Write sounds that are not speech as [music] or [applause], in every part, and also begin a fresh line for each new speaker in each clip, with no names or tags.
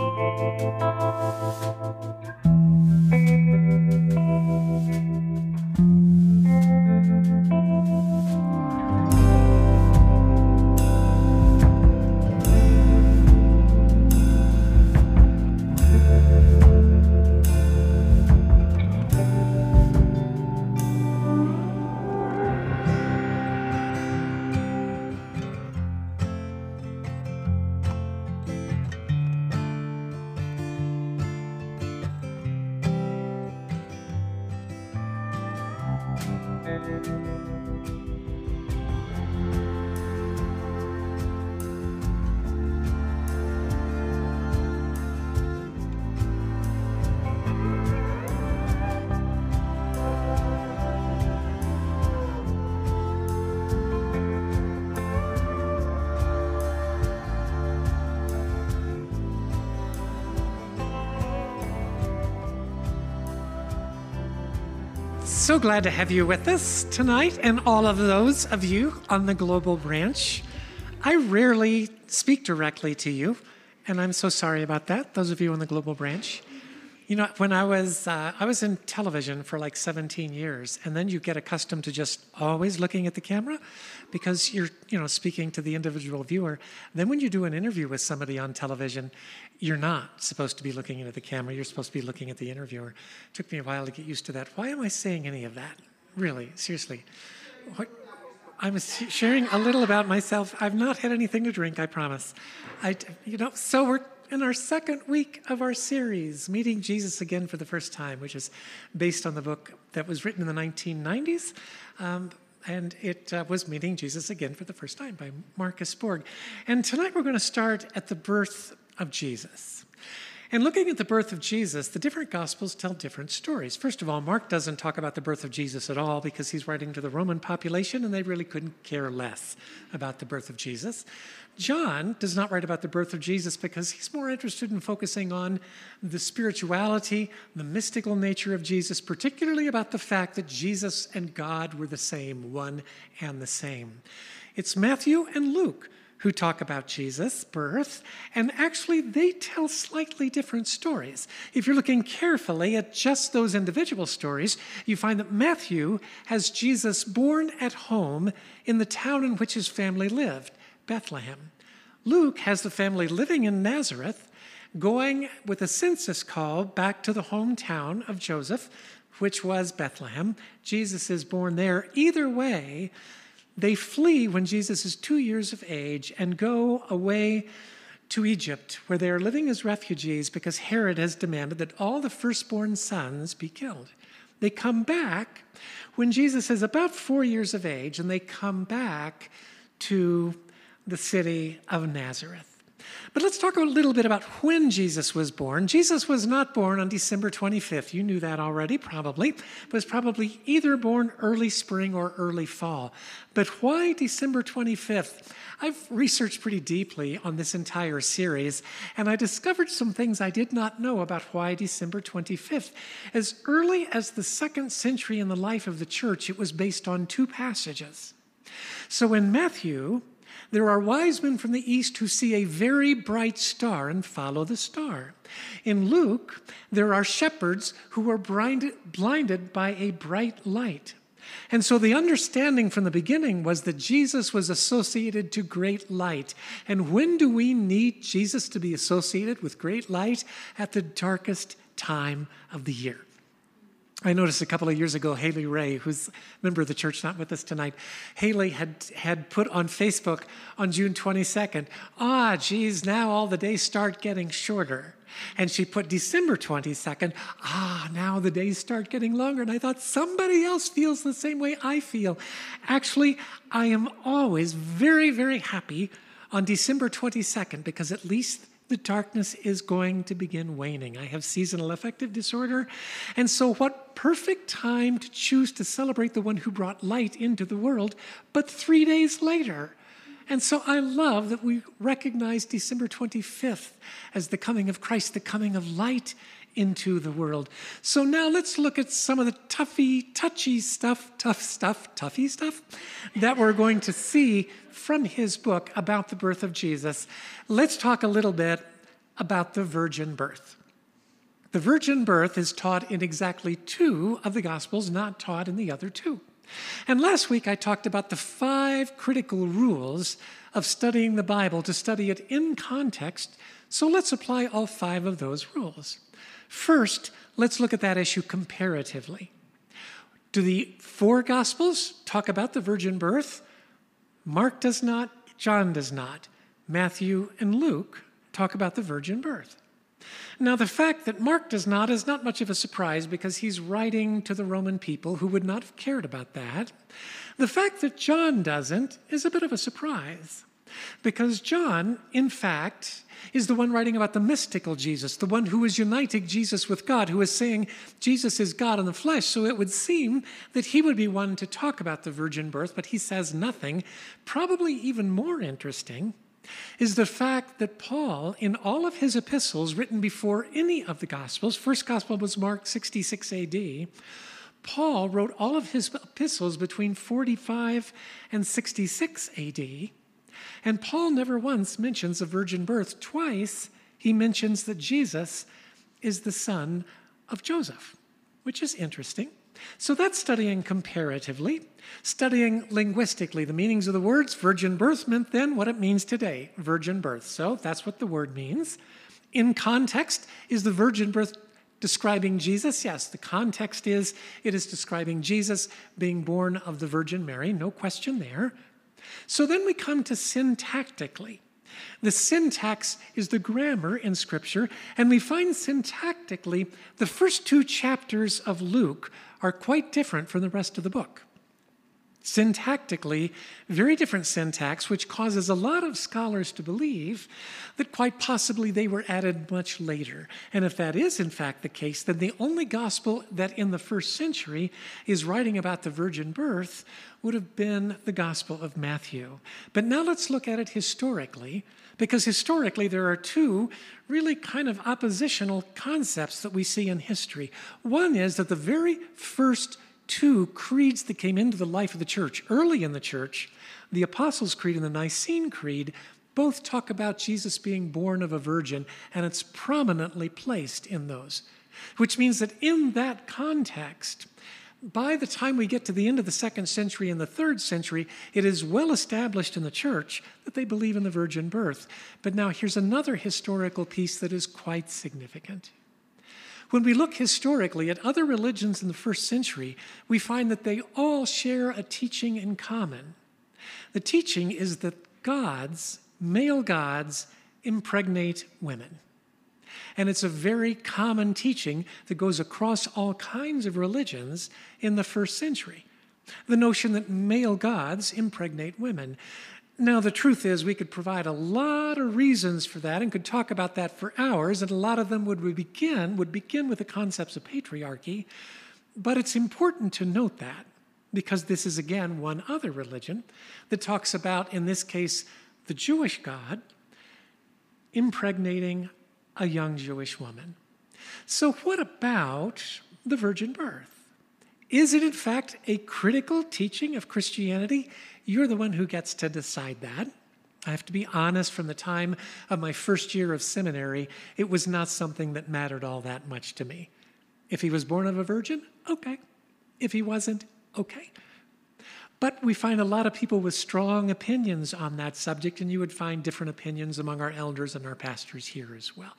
thank you So glad to have you with us tonight and all of those of you on the global branch. I rarely speak directly to you, and I'm so sorry about that, those of you on the global branch. You know, when I was uh, I was in television for like 17 years, and then you get accustomed to just always looking at the camera, because you're you know speaking to the individual viewer. Then when you do an interview with somebody on television, you're not supposed to be looking into the camera. You're supposed to be looking at the interviewer. It took me a while to get used to that. Why am I saying any of that? Really, seriously. What? I'm sharing a little about myself. I've not had anything to drink, I promise. I, you know, so we're in our second week of our series, Meeting Jesus Again for the First Time, which is based on the book that was written in the 1990s. Um, and it uh, was Meeting Jesus Again for the First Time by Marcus Borg. And tonight we're going to start at the birth of Jesus. And looking at the birth of Jesus, the different gospels tell different stories. First of all, Mark doesn't talk about the birth of Jesus at all because he's writing to the Roman population and they really couldn't care less about the birth of Jesus. John does not write about the birth of Jesus because he's more interested in focusing on the spirituality, the mystical nature of Jesus, particularly about the fact that Jesus and God were the same, one and the same. It's Matthew and Luke who talk about Jesus' birth, and actually they tell slightly different stories. If you're looking carefully at just those individual stories, you find that Matthew has Jesus born at home in the town in which his family lived, Bethlehem. Luke has the family living in Nazareth, going with a census call back to the hometown of Joseph, which was Bethlehem. Jesus is born there. Either way, they flee when Jesus is two years of age and go away to Egypt, where they are living as refugees because Herod has demanded that all the firstborn sons be killed. They come back when Jesus is about four years of age, and they come back to the city of Nazareth. But let's talk a little bit about when Jesus was born. Jesus was not born on December 25th. You knew that already, probably. Was probably either born early spring or early fall. But why December 25th? I've researched pretty deeply on this entire series, and I discovered some things I did not know about why December 25th. As early as the second century in the life of the church, it was based on two passages. So in Matthew, there are wise men from the east who see a very bright star and follow the star. In Luke, there are shepherds who are blinded by a bright light. And so the understanding from the beginning was that Jesus was associated to great light. And when do we need Jesus to be associated with great light? At the darkest time of the year. I noticed a couple of years ago, Haley Ray, who's a member of the church, not with us tonight, Haley had, had put on Facebook on June 22nd, ah, geez, now all the days start getting shorter. And she put December 22nd, ah, now the days start getting longer. And I thought somebody else feels the same way I feel. Actually, I am always very, very happy on December 22nd because at least the darkness is going to begin waning. I have seasonal affective disorder. And so, what perfect time to choose to celebrate the one who brought light into the world, but three days later. And so I love that we recognize December 25th as the coming of Christ, the coming of light into the world. So now let's look at some of the toughy, touchy stuff, tough stuff, toughy stuff that we're going to see from his book about the birth of Jesus. Let's talk a little bit about the virgin birth. The virgin birth is taught in exactly two of the Gospels, not taught in the other two. And last week I talked about the five critical rules of studying the Bible to study it in context. So let's apply all five of those rules. First, let's look at that issue comparatively. Do the four Gospels talk about the virgin birth? Mark does not, John does not. Matthew and Luke talk about the virgin birth. Now, the fact that Mark does not is not much of a surprise because he's writing to the Roman people who would not have cared about that. The fact that John doesn't is a bit of a surprise because John, in fact, is the one writing about the mystical Jesus, the one who is uniting Jesus with God, who is saying Jesus is God in the flesh. So it would seem that he would be one to talk about the virgin birth, but he says nothing. Probably even more interesting is the fact that Paul, in all of his epistles written before any of the Gospels, first Gospel was Mark 66 AD, Paul wrote all of his epistles between 45 and 66 AD. And Paul never once mentions a virgin birth. Twice he mentions that Jesus is the son of Joseph, which is interesting. So that's studying comparatively, studying linguistically the meanings of the words. Virgin birth meant then what it means today virgin birth. So that's what the word means. In context, is the virgin birth describing Jesus? Yes, the context is it is describing Jesus being born of the Virgin Mary, no question there. So then we come to syntactically. The syntax is the grammar in Scripture, and we find syntactically the first two chapters of Luke are quite different from the rest of the book. Syntactically, very different syntax, which causes a lot of scholars to believe that quite possibly they were added much later. And if that is in fact the case, then the only gospel that in the first century is writing about the virgin birth would have been the Gospel of Matthew. But now let's look at it historically, because historically there are two really kind of oppositional concepts that we see in history. One is that the very first two creeds that came into the life of the church early in the church, the Apostles' Creed and the Nicene Creed, both talk about Jesus being born of a virgin, and it's prominently placed in those. Which means that in that context, by the time we get to the end of the second century and the third century, it is well established in the church that they believe in the virgin birth. But now here's another historical piece that is quite significant. When we look historically at other religions in the first century, we find that they all share a teaching in common. The teaching is that gods, male gods, impregnate women. And it's a very common teaching that goes across all kinds of religions in the first century. The notion that male gods impregnate women. Now, the truth is, we could provide a lot of reasons for that and could talk about that for hours, and a lot of them would begin, would begin with the concepts of patriarchy. But it's important to note that because this is, again, one other religion that talks about, in this case, the Jewish God impregnating a young Jewish woman. So, what about the virgin birth? Is it, in fact, a critical teaching of Christianity? You're the one who gets to decide that. I have to be honest, from the time of my first year of seminary, it was not something that mattered all that much to me. If he was born of a virgin, okay. If he wasn't, okay. But we find a lot of people with strong opinions on that subject, and you would find different opinions among our elders and our pastors here as well.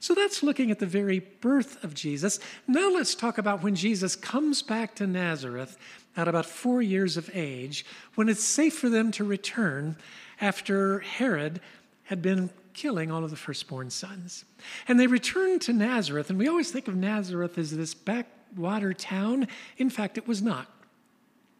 So that's looking at the very birth of Jesus. Now let's talk about when Jesus comes back to Nazareth at about four years of age, when it's safe for them to return after Herod had been killing all of the firstborn sons. And they return to Nazareth, and we always think of Nazareth as this backwater town. In fact, it was not.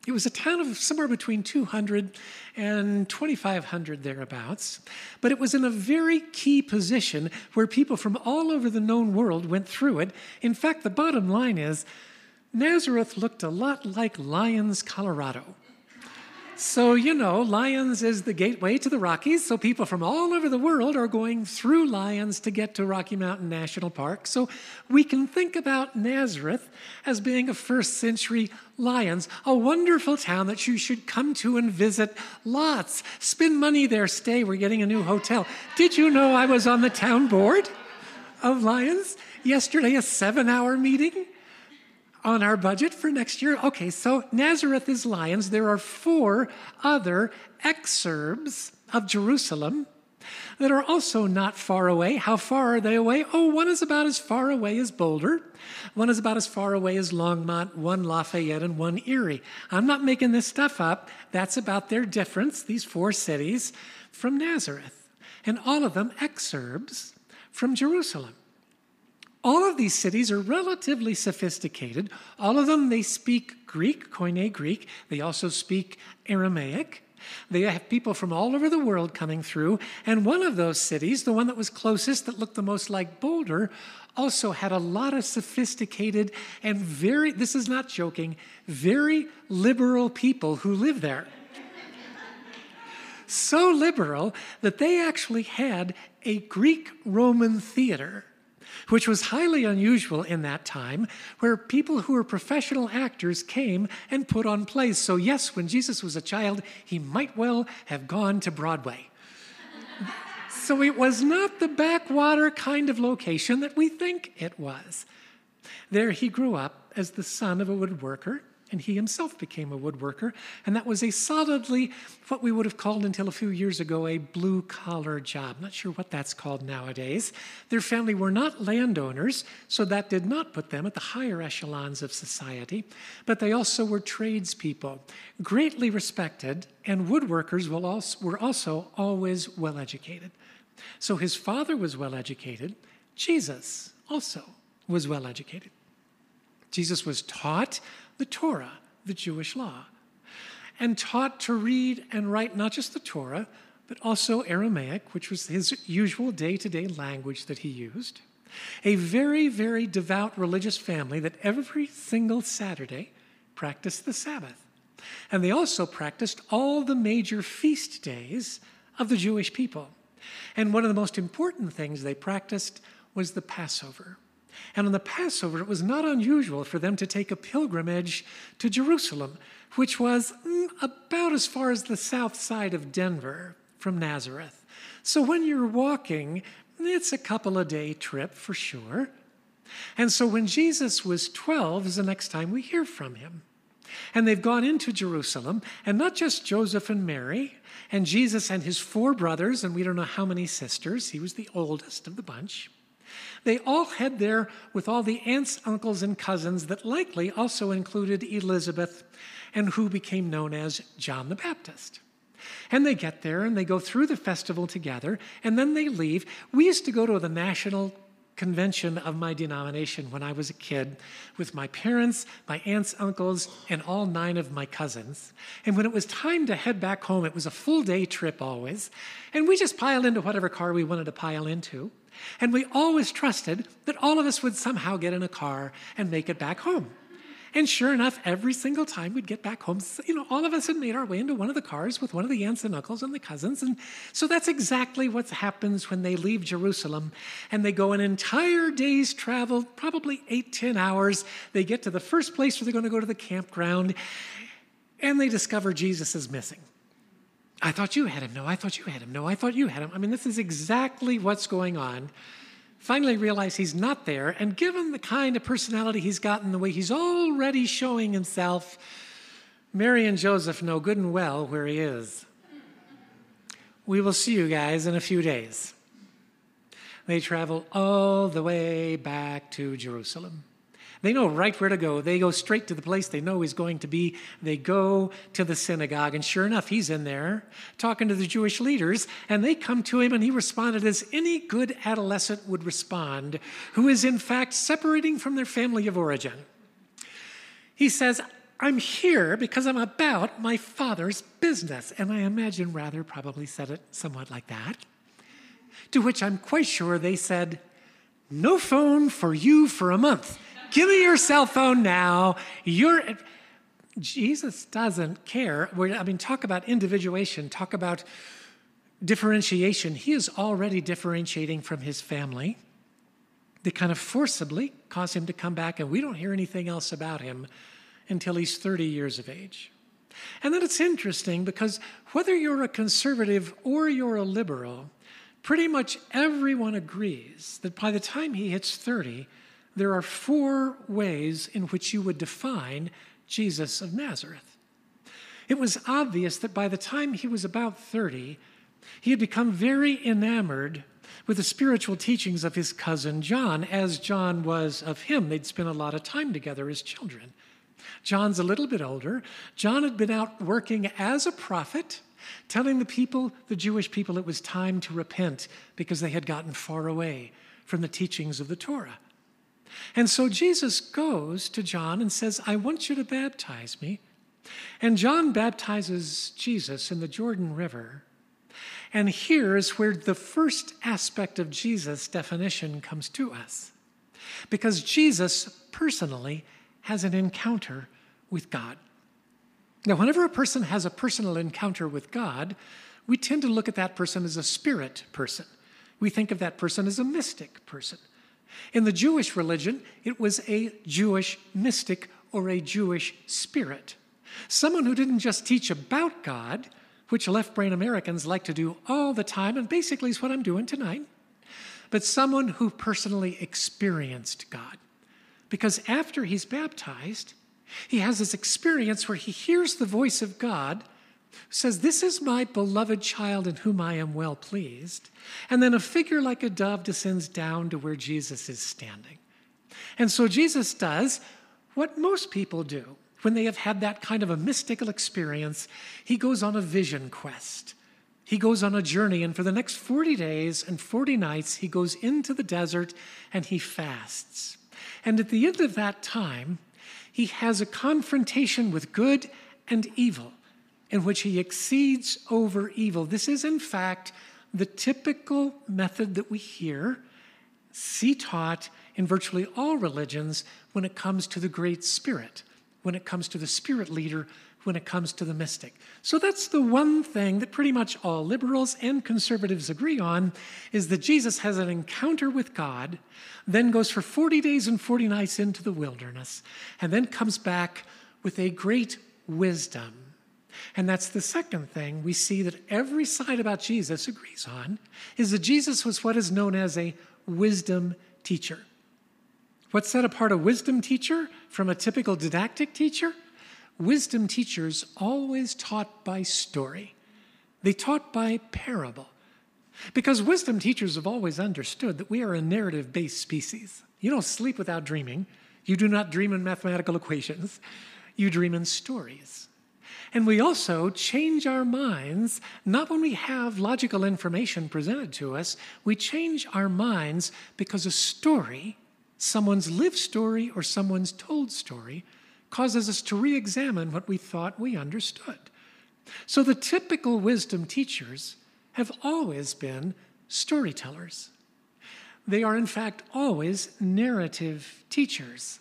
It was a town of somewhere between 200 and 2,500 thereabouts, but it was in a very key position where people from all over the known world went through it. In fact, the bottom line is Nazareth looked a lot like Lyons, Colorado. So, you know, Lyons is the gateway to the Rockies. So, people from all over the world are going through Lyons to get to Rocky Mountain National Park. So, we can think about Nazareth as being a first century Lyons, a wonderful town that you should come to and visit lots. Spend money there, stay. We're getting a new hotel. Did you know I was on the town board of Lyons yesterday, a seven hour meeting? On our budget for next year? Okay, so Nazareth is Lyons. There are four other exurbs of Jerusalem that are also not far away. How far are they away? Oh, one is about as far away as Boulder, one is about as far away as Longmont, one Lafayette, and one Erie. I'm not making this stuff up. That's about their difference, these four cities, from Nazareth. And all of them exurbs from Jerusalem. All of these cities are relatively sophisticated. All of them, they speak Greek, Koine Greek. They also speak Aramaic. They have people from all over the world coming through. And one of those cities, the one that was closest, that looked the most like Boulder, also had a lot of sophisticated and very, this is not joking, very liberal people who live there. so liberal that they actually had a Greek Roman theater which was highly unusual in that time, where people who were professional actors came and put on plays. So, yes, when Jesus was a child, he might well have gone to Broadway. [laughs] so, it was not the backwater kind of location that we think it was. There he grew up as the son of a woodworker and he himself became a woodworker. And that was a solidly, what we would have called until a few years ago, a blue collar job. Not sure what that's called nowadays. Their family were not landowners, so that did not put them at the higher echelons of society, but they also were tradespeople, greatly respected, and woodworkers were also always well educated. So his father was well educated, Jesus also was well educated. Jesus was taught the Torah, the Jewish law, and taught to read and write not just the Torah, but also Aramaic, which was his usual day to day language that he used. A very, very devout religious family that every single Saturday practiced the Sabbath. And they also practiced all the major feast days of the Jewish people. And one of the most important things they practiced was the Passover. And on the Passover, it was not unusual for them to take a pilgrimage to Jerusalem, which was mm, about as far as the south side of Denver from Nazareth. So when you're walking, it's a couple of day trip for sure. And so when Jesus was 12 is the next time we hear from him. And they've gone into Jerusalem, and not just Joseph and Mary, and Jesus and his four brothers, and we don't know how many sisters. He was the oldest of the bunch. They all head there with all the aunts, uncles, and cousins that likely also included Elizabeth and who became known as John the Baptist. And they get there and they go through the festival together and then they leave. We used to go to the national convention of my denomination when I was a kid with my parents, my aunts, uncles, and all nine of my cousins. And when it was time to head back home, it was a full day trip always. And we just piled into whatever car we wanted to pile into. And we always trusted that all of us would somehow get in a car and make it back home. And sure enough, every single time we'd get back home, you know, all of us had made our way into one of the cars with one of the aunts and uncles and the cousins. And so that's exactly what happens when they leave Jerusalem and they go an entire day's travel, probably eight, ten hours. They get to the first place where they're going to go to the campground and they discover Jesus is missing. I thought you had him. No, I thought you had him. No, I thought you had him. I mean, this is exactly what's going on. Finally, realize he's not there. And given the kind of personality he's got and the way he's already showing himself, Mary and Joseph know good and well where he is. We will see you guys in a few days. They travel all the way back to Jerusalem. They know right where to go. They go straight to the place they know he's going to be. They go to the synagogue, and sure enough, he's in there talking to the Jewish leaders, and they come to him, and he responded as any good adolescent would respond, who is in fact separating from their family of origin. He says, I'm here because I'm about my father's business. And I imagine rather probably said it somewhat like that. To which I'm quite sure they said, No phone for you for a month. Give me your cell phone now. You're. Jesus doesn't care. I mean, talk about individuation, talk about differentiation. He is already differentiating from his family. They kind of forcibly cause him to come back, and we don't hear anything else about him until he's 30 years of age. And then it's interesting because whether you're a conservative or you're a liberal, pretty much everyone agrees that by the time he hits 30, there are four ways in which you would define Jesus of Nazareth. It was obvious that by the time he was about 30, he had become very enamored with the spiritual teachings of his cousin John, as John was of him. They'd spent a lot of time together as children. John's a little bit older. John had been out working as a prophet, telling the people, the Jewish people, it was time to repent because they had gotten far away from the teachings of the Torah. And so Jesus goes to John and says, I want you to baptize me. And John baptizes Jesus in the Jordan River. And here is where the first aspect of Jesus' definition comes to us. Because Jesus personally has an encounter with God. Now, whenever a person has a personal encounter with God, we tend to look at that person as a spirit person. We think of that person as a mystic person. In the Jewish religion, it was a Jewish mystic or a Jewish spirit. Someone who didn't just teach about God, which left brain Americans like to do all the time, and basically is what I'm doing tonight, but someone who personally experienced God. Because after he's baptized, he has this experience where he hears the voice of God says, This is my beloved child in whom I am well pleased. And then a figure like a dove descends down to where Jesus is standing. And so Jesus does what most people do when they have had that kind of a mystical experience. He goes on a vision quest. He goes on a journey, and for the next 40 days and 40 nights, he goes into the desert and he fasts. And at the end of that time, he has a confrontation with good and evil in which he exceeds over evil. This is, in fact, the typical method that we hear, see taught in virtually all religions when it comes to the Great Spirit, when it comes to the spirit leader when it comes to the mystic. So that's the one thing that pretty much all liberals and conservatives agree on is that Jesus has an encounter with God, then goes for 40 days and 40 nights into the wilderness, and then comes back with a great wisdom. And that's the second thing we see that every side about Jesus agrees on is that Jesus was what is known as a wisdom teacher. What set apart a wisdom teacher from a typical didactic teacher? wisdom teachers always taught by story, they taught by parable. Because wisdom teachers have always understood that we are a narrative based species. You don't sleep without dreaming. You do not dream in mathematical [laughs] equations. You dream in stories. And we also change our minds, not when we have logical information presented to us, we change our minds because a story, someone's lived story or someone's told story, causes us to re examine what we thought we understood. So the typical wisdom teachers have always been storytellers. They are, in fact, always narrative teachers.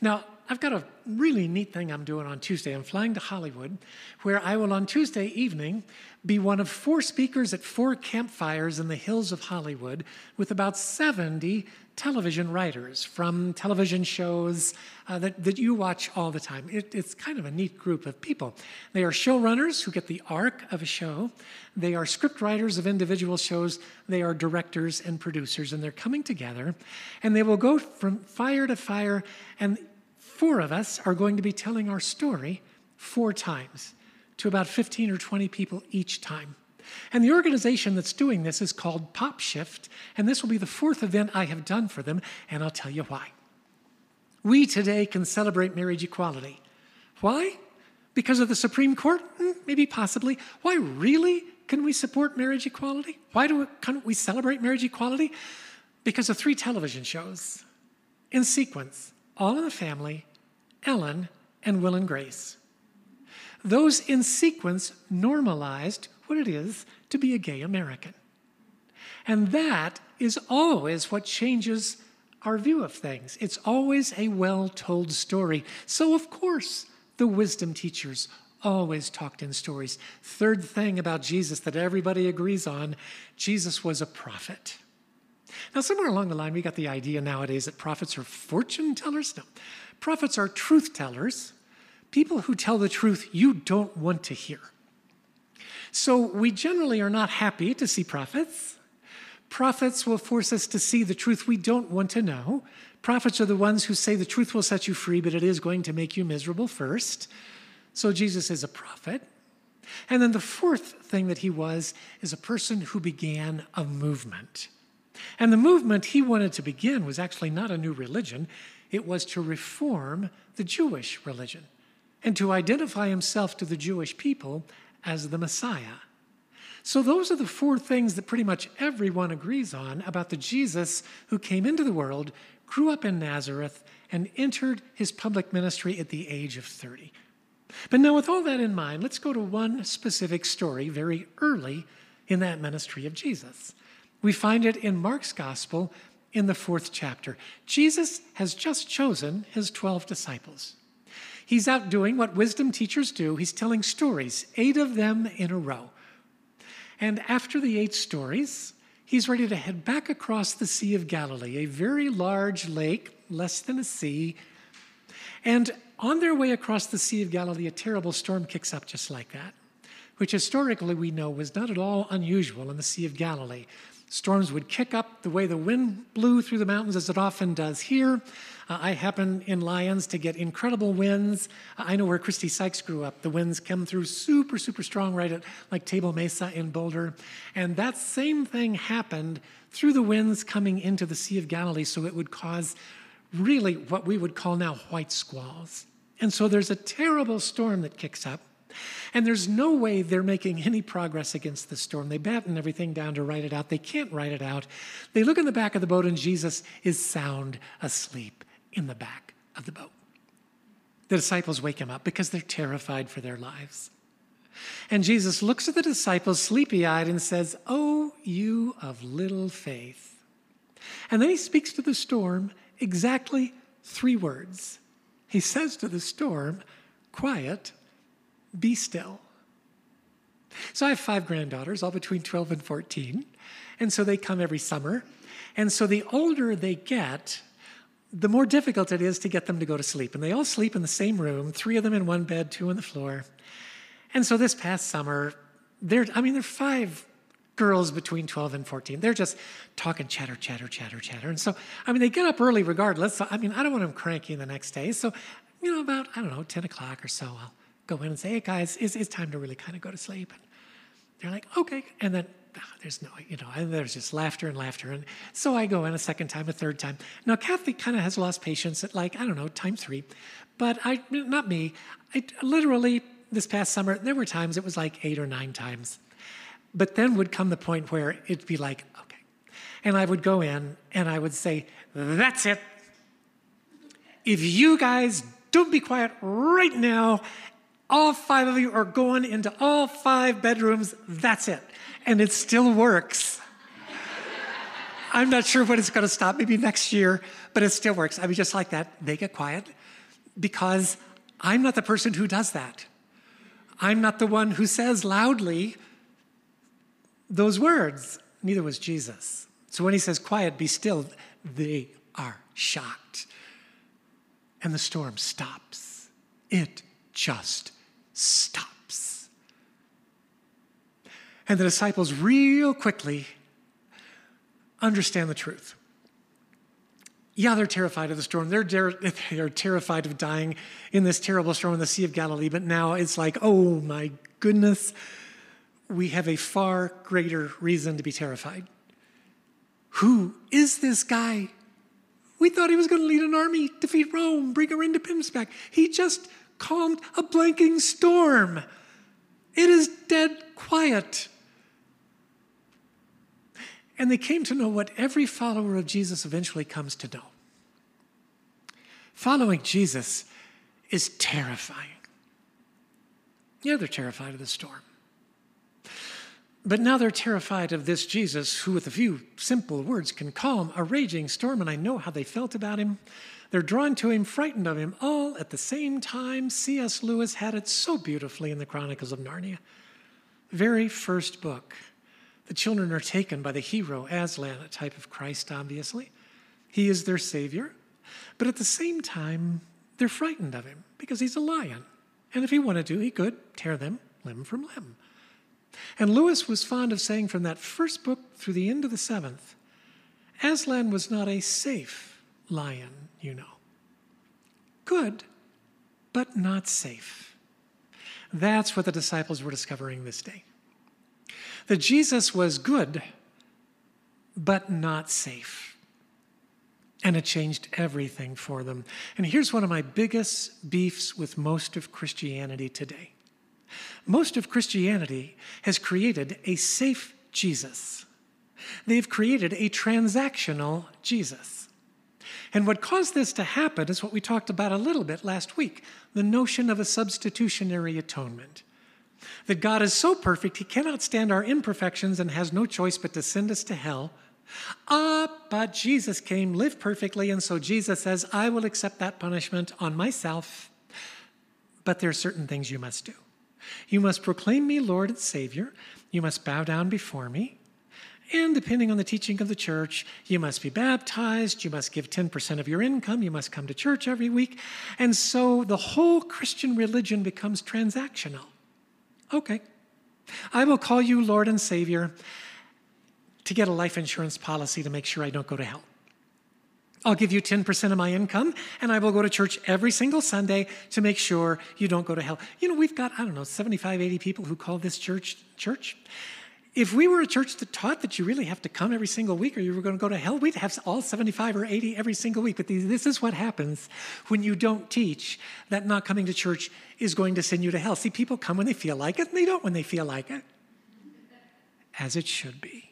Now, I've got a really neat thing I'm doing on Tuesday. I'm flying to Hollywood, where I will on Tuesday evening be one of four speakers at four campfires in the hills of Hollywood with about 70 television writers from television shows uh, that, that you watch all the time. It, it's kind of a neat group of people. They are showrunners who get the arc of a show, they are script writers of individual shows, they are directors and producers, and they're coming together and they will go from fire to fire. And four of us are going to be telling our story four times to about 15 or 20 people each time. And the organization that's doing this is called Pop Shift, and this will be the fourth event I have done for them, and I'll tell you why. We today can celebrate marriage equality. Why? Because of the Supreme Court? Hmm, maybe possibly. Why really can we support marriage equality? Why do we, can't we celebrate marriage equality? Because of three television shows in sequence All in the Family, Ellen, and Will and Grace. Those in sequence normalized what it is to be a gay American. And that is always what changes our view of things. It's always a well told story. So, of course, The wisdom teachers always talked in stories. Third thing about Jesus that everybody agrees on Jesus was a prophet. Now, somewhere along the line, we got the idea nowadays that prophets are fortune tellers. No, prophets are truth tellers, people who tell the truth you don't want to hear. So, we generally are not happy to see prophets. Prophets will force us to see the truth we don't want to know. Prophets are the ones who say the truth will set you free, but it is going to make you miserable first. So Jesus is a prophet. And then the fourth thing that he was is a person who began a movement. And the movement he wanted to begin was actually not a new religion, it was to reform the Jewish religion and to identify himself to the Jewish people as the Messiah. So, those are the four things that pretty much everyone agrees on about the Jesus who came into the world, grew up in Nazareth, and entered his public ministry at the age of 30. But now, with all that in mind, let's go to one specific story very early in that ministry of Jesus. We find it in Mark's gospel in the fourth chapter. Jesus has just chosen his 12 disciples. He's out doing what wisdom teachers do. He's telling stories, eight of them in a row. And after the eight stories, he's ready to head back across the Sea of Galilee, a very large lake, less than a sea. And on their way across the Sea of Galilee, a terrible storm kicks up just like that, which historically we know was not at all unusual in the Sea of Galilee. Storms would kick up the way the wind blew through the mountains, as it often does here. Uh, I happen in Lyons to get incredible winds. I know where Christy Sykes grew up. The winds come through super, super strong right at like Table Mesa in Boulder. And that same thing happened through the winds coming into the Sea of Galilee, so it would cause really what we would call now white squalls. And so there's a terrible storm that kicks up. And there's no way they're making any progress against the storm. They batten everything down to write it out. They can't write it out. They look in the back of the boat, and Jesus is sound asleep in the back of the boat. The disciples wake him up because they're terrified for their lives. And Jesus looks at the disciples sleepy eyed and says, Oh, you of little faith. And then he speaks to the storm exactly three words. He says to the storm, Quiet, be still. So I have five granddaughters, all between 12 and 14. And so they come every summer. And so the older they get, the more difficult it is to get them to go to sleep. And they all sleep in the same room, three of them in one bed, two on the floor. And so this past summer, they're, I mean, they're five girls between 12 and 14. They're just talking chatter, chatter, chatter, chatter. And so, I mean, they get up early regardless. So, I mean, I don't want them cranky the next day. So, you know, about, I don't know, 10 o'clock or so, I'll go in and say, hey, guys, it's, it's time to really kind of go to sleep. And they're like, okay. And then oh, there's no, you know, and there's just laughter and laughter. And so I go in a second time, a third time. Now, Kathy kind of has lost patience at like, I don't know, time three. But I, not me. I literally, this past summer, there were times it was like eight or nine times. But then would come the point where it'd be like, okay. And I would go in and I would say, that's it. If you guys don't be quiet right now, all five of you are going into all five bedrooms. That's it. And it still works. I'm not sure when it's going to stop, maybe next year, but it still works. I mean, just like that, they get quiet because I'm not the person who does that. I'm not the one who says loudly, those words. Neither was Jesus. So when he says, Quiet, be still, they are shocked. And the storm stops. It just stops. And the disciples, real quickly, understand the truth. Yeah, they're terrified of the storm. They're, [laughs] they're terrified of dying in this terrible storm in the Sea of Galilee. But now it's like, oh my goodness, we have a far greater reason to be terrified. Who is this guy? We thought he was going to lead an army, defeat Rome, bring our independence back. He just calmed a blanking storm. It is dead quiet. And they came to know what every follower of Jesus eventually comes to know. Following Jesus is terrifying. Yeah, they're terrified of the storm. But now they're terrified of this Jesus who, with a few simple words, can calm a raging storm, and I know how they felt about him. They're drawn to him, frightened of him, all at the same time. C.S. Lewis had it so beautifully in the Chronicles of Narnia. Very first book. The children are taken by the hero, Aslan, a type of Christ, obviously. He is their savior. But at the same time, they're frightened of him because he's a lion. And if he wanted to, he could tear them limb from limb. And Lewis was fond of saying from that first book through the end of the seventh, Aslan was not a safe lion, you know. Good, but not safe. That's what the disciples were discovering this day. That Jesus was good, but not safe. And it changed everything for them. And here's one of my biggest beefs with most of Christianity today most of Christianity has created a safe Jesus. They've created a transactional Jesus. And what caused this to happen is what we talked about a little bit last week the notion of a substitutionary atonement. That God is so perfect, he cannot stand our imperfections and has no choice but to send us to hell. Ah, but Jesus came, lived perfectly, and so Jesus says, I will accept that punishment on myself, but there are certain things you must do. You must proclaim me Lord and Savior. You must bow down before me. And depending on the teaching of the church, you must be baptized, you must give 10% of your income, you must come to church every week. And so the whole Christian religion becomes transactional. Okay, I will call you Lord and Savior to get a life insurance policy to make sure I don't go to hell. I'll give you 10% of my income, and I will go to church every single Sunday to make sure you don't go to hell. You know, we've got, I don't know, 75, 80 people who call this church church. If we were a church that taught that you really have to come every single week or you were going to go to hell, we'd have all 75 or 80 every single week. But this is what happens when you don't teach that not coming to church is going to send you to hell. See, people come when they feel like it, and they don't when they feel like it, as it should be.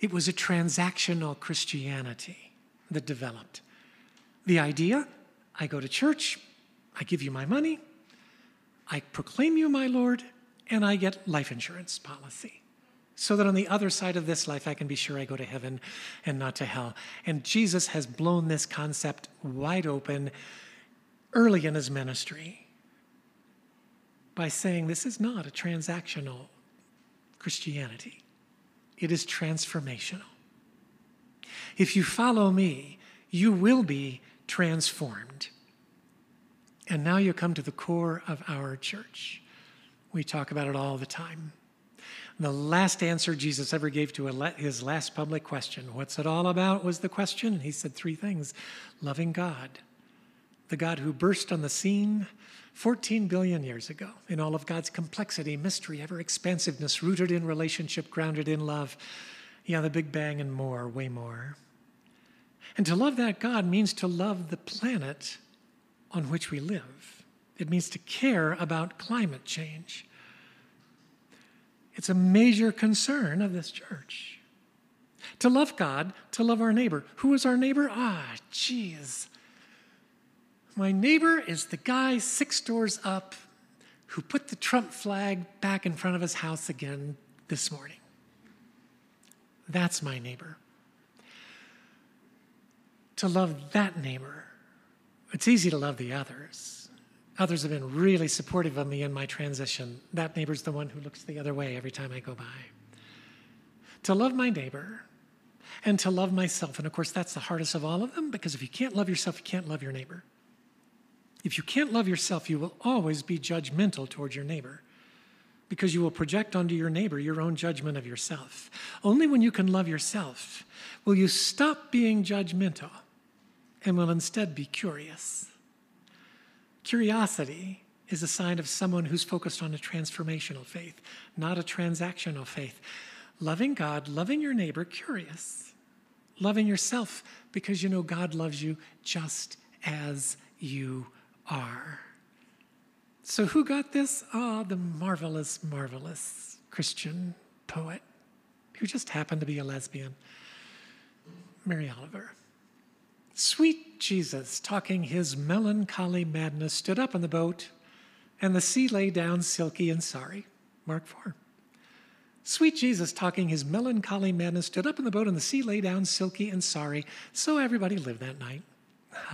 It was a transactional Christianity that developed. The idea I go to church, I give you my money, I proclaim you my Lord, and I get life insurance policy. So that on the other side of this life, I can be sure I go to heaven and not to hell. And Jesus has blown this concept wide open early in his ministry by saying this is not a transactional Christianity it is transformational. If you follow me, you will be transformed. And now you come to the core of our church. We talk about it all the time. The last answer Jesus ever gave to his last public question, What's it all about? was the question. And he said three things loving God, the God who burst on the scene 14 billion years ago, in all of God's complexity, mystery, ever expansiveness, rooted in relationship, grounded in love. Yeah, the Big Bang and more, way more. And to love that God means to love the planet on which we live. It means to care about climate change. It's a major concern of this church. To love God, to love our neighbor. Who is our neighbor? Ah, geez. My neighbor is the guy six doors up who put the Trump flag back in front of his house again this morning. That's my neighbor. To love that neighbor, it's easy to love the others. Others have been really supportive of me in my transition. That neighbor's the one who looks the other way every time I go by. To love my neighbor and to love myself. And of course, that's the hardest of all of them because if you can't love yourself, you can't love your neighbor. If you can't love yourself, you will always be judgmental towards your neighbor because you will project onto your neighbor your own judgment of yourself. Only when you can love yourself will you stop being judgmental and will instead be curious. Curiosity is a sign of someone who's focused on a transformational faith, not a transactional faith. Loving God, loving your neighbor, curious. Loving yourself because you know God loves you just as you are. So, who got this? Ah, oh, the marvelous, marvelous Christian poet who just happened to be a lesbian, Mary Oliver. Sweet Jesus, talking his melancholy madness, stood up in the boat, and the sea lay down silky and sorry. Mark 4. Sweet Jesus, talking his melancholy madness, stood up in the boat, and the sea lay down silky and sorry. So everybody lived that night. [laughs]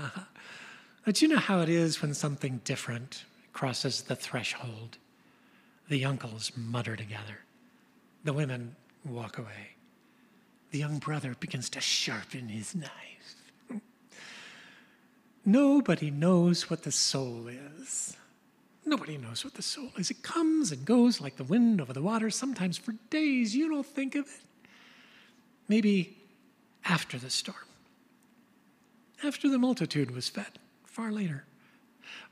but you know how it is when something different crosses the threshold. The uncles mutter together, the women walk away. The young brother begins to sharpen his knife. Nobody knows what the soul is. Nobody knows what the soul is. It comes and goes like the wind over the water, sometimes for days. You don't think of it. Maybe after the storm, after the multitude was fed, far later.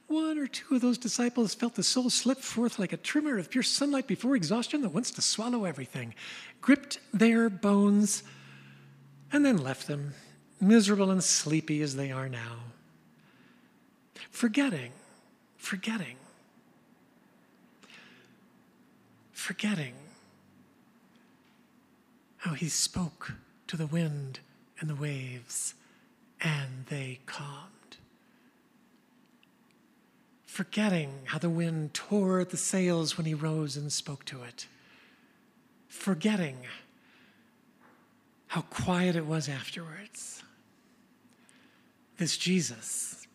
One or two of those disciples felt the soul slip forth like a trimmer of pure sunlight before exhaustion that wants to swallow everything, gripped their bones, and then left them, miserable and sleepy as they are now. Forgetting, forgetting forgetting how he spoke to the wind and the waves, and they calmed. Forgetting how the wind tore at the sails when he rose and spoke to it. Forgetting how quiet it was afterwards. This Jesus,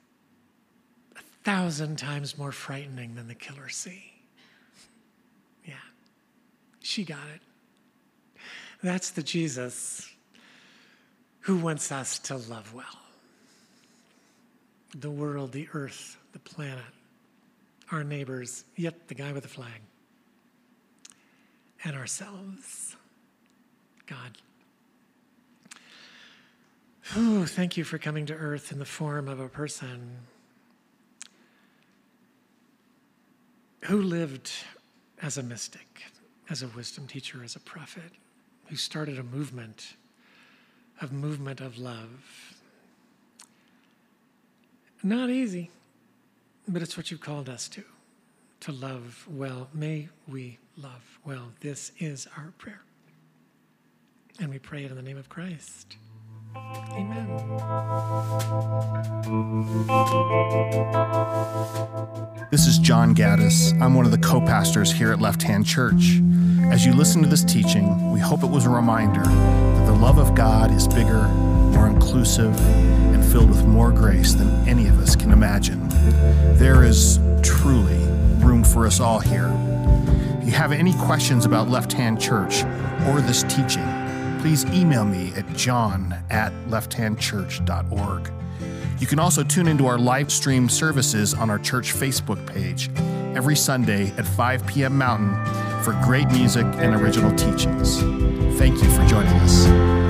a thousand times more frightening than the killer sea. Yeah, she got it. That's the Jesus who wants us to love well. The world, the earth, the planet, our neighbors, yet the guy with the flag, and ourselves. God. Oh, thank you for coming to earth in the form of a person who lived as a mystic, as a wisdom teacher, as a prophet, who started a movement, a movement of love. Not easy, but it's what you've called us to, to love well. May we love well. This is our prayer. And we pray it in the name of Christ. Amen.
This is John Gaddis. I'm one of the co pastors here at Left Hand Church. As you listen to this teaching, we hope it was a reminder that the love of God is bigger, more inclusive, filled with more grace than any of us can imagine. There is truly room for us all here. If you have any questions about Left Hand Church or this teaching, please email me at john at lefthandchurch.org. You can also tune into our live stream services on our church Facebook page every Sunday at 5 p.m. Mountain for great music and original teachings. Thank you for joining us.